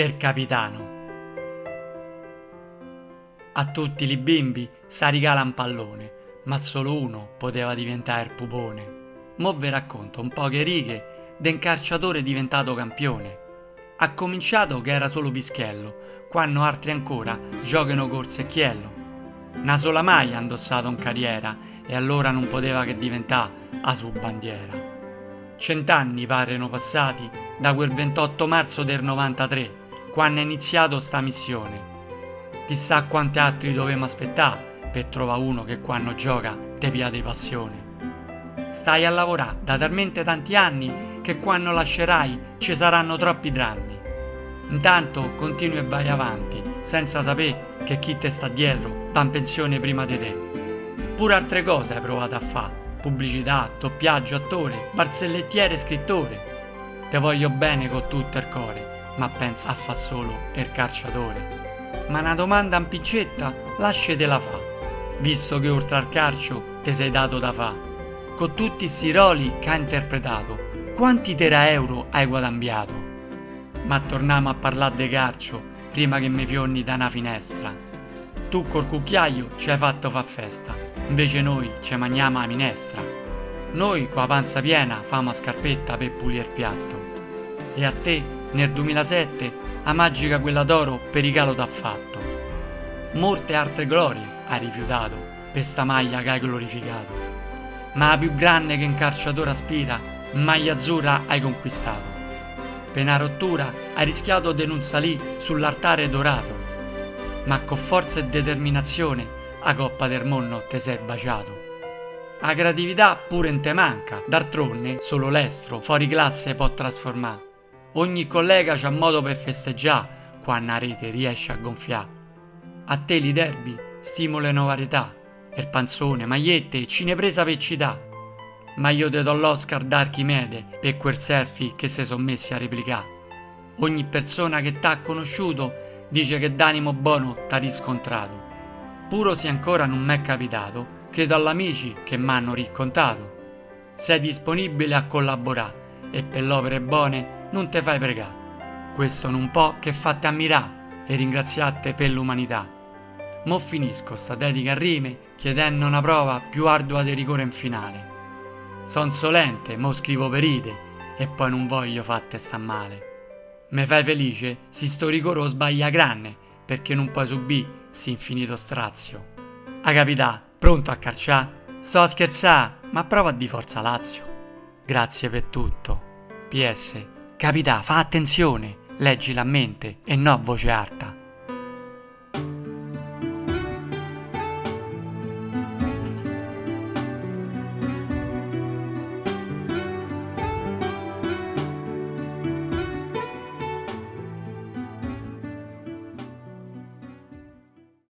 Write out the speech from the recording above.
er capitano. A tutti i bimbi sa regala un pallone, ma solo uno poteva diventare pupone. Mo' vi racconto un po' che righe d'un calciatore diventato campione. Ha cominciato che era solo pischello, quando altri ancora giocano col secchiello. Una sola maglia ha indossato in carriera e allora non poteva che diventare a sua bandiera. Cent'anni pareno passati da quel 28 marzo del 93, quando è iniziato sta missione. Chissà quanti altri dovevamo aspettare per trovare uno che quando gioca te pia di passione. Stai a lavorare da talmente tanti anni che quando lascerai ci saranno troppi drammi. Intanto continui e vai avanti, senza sapere che chi te sta dietro va in pensione prima di te. Pure altre cose hai provato a fare pubblicità, doppiaggio, attore, barzellettiere, scrittore. Te voglio bene con tutto il cuore, ma pensa a fa solo il calciatore. Ma una domanda in piccetta lasciatela fa, visto che oltre al calcio te sei dato da fa. Con tutti sti roli che ha interpretato, quanti tera euro hai guadagnato? Ma torniamo a parlare di calcio prima che mi fionni da una finestra. Tu col cucchiaio ci hai fatto fa festa Invece noi ci mangiamo la minestra. Noi con la panza piena famo a scarpetta per pulire il piatto. E a te, nel 2007, a magica quella d'oro per regalo t'ha fatto. Molte altre glorie hai rifiutato per sta maglia che hai glorificato. Ma la più grande che un calciatore aspira, maglia azzurra hai conquistato. Per una rottura hai rischiato di non salire sull'altare dorato, ma con forza e determinazione a coppa del monno te sei baciato. La creatività pure in te manca, d'altronde solo l'estro fuori classe può trasformare. Ogni collega c'ha modo per festeggiare quando la rete riesce a gonfiare. A te i derby stimolano varietà, il panzone, magliette e cinepresa per città. Ma io te do l'Oscar d'Archimede per quel selfie che si sono messi a replicare. Ogni persona che t'ha conosciuto dice che d'animo buono t'ha riscontrato. Puro se ancora non m'è capitato, credo all'amici che m'hanno raccontato. Sei disponibile a collaborare e per le opere buone non te fai pregare. Questo non può che fatte ammirare e ringraziate per l'umanità. Mo finisco sta dedica a rime chiedendo una prova più ardua di rigore in finale. Son solente, mo scrivo per ide e poi non voglio fatte sta male. Me fai felice si sto rigore o sbaglia granne perché non puoi subì sì infinito strazio. A capità, pronto a carcià? Sto a scherzà, ma prova di forza Lazio. Grazie per tutto. PS, capità, fa attenzione, leggila a mente e no a voce alta.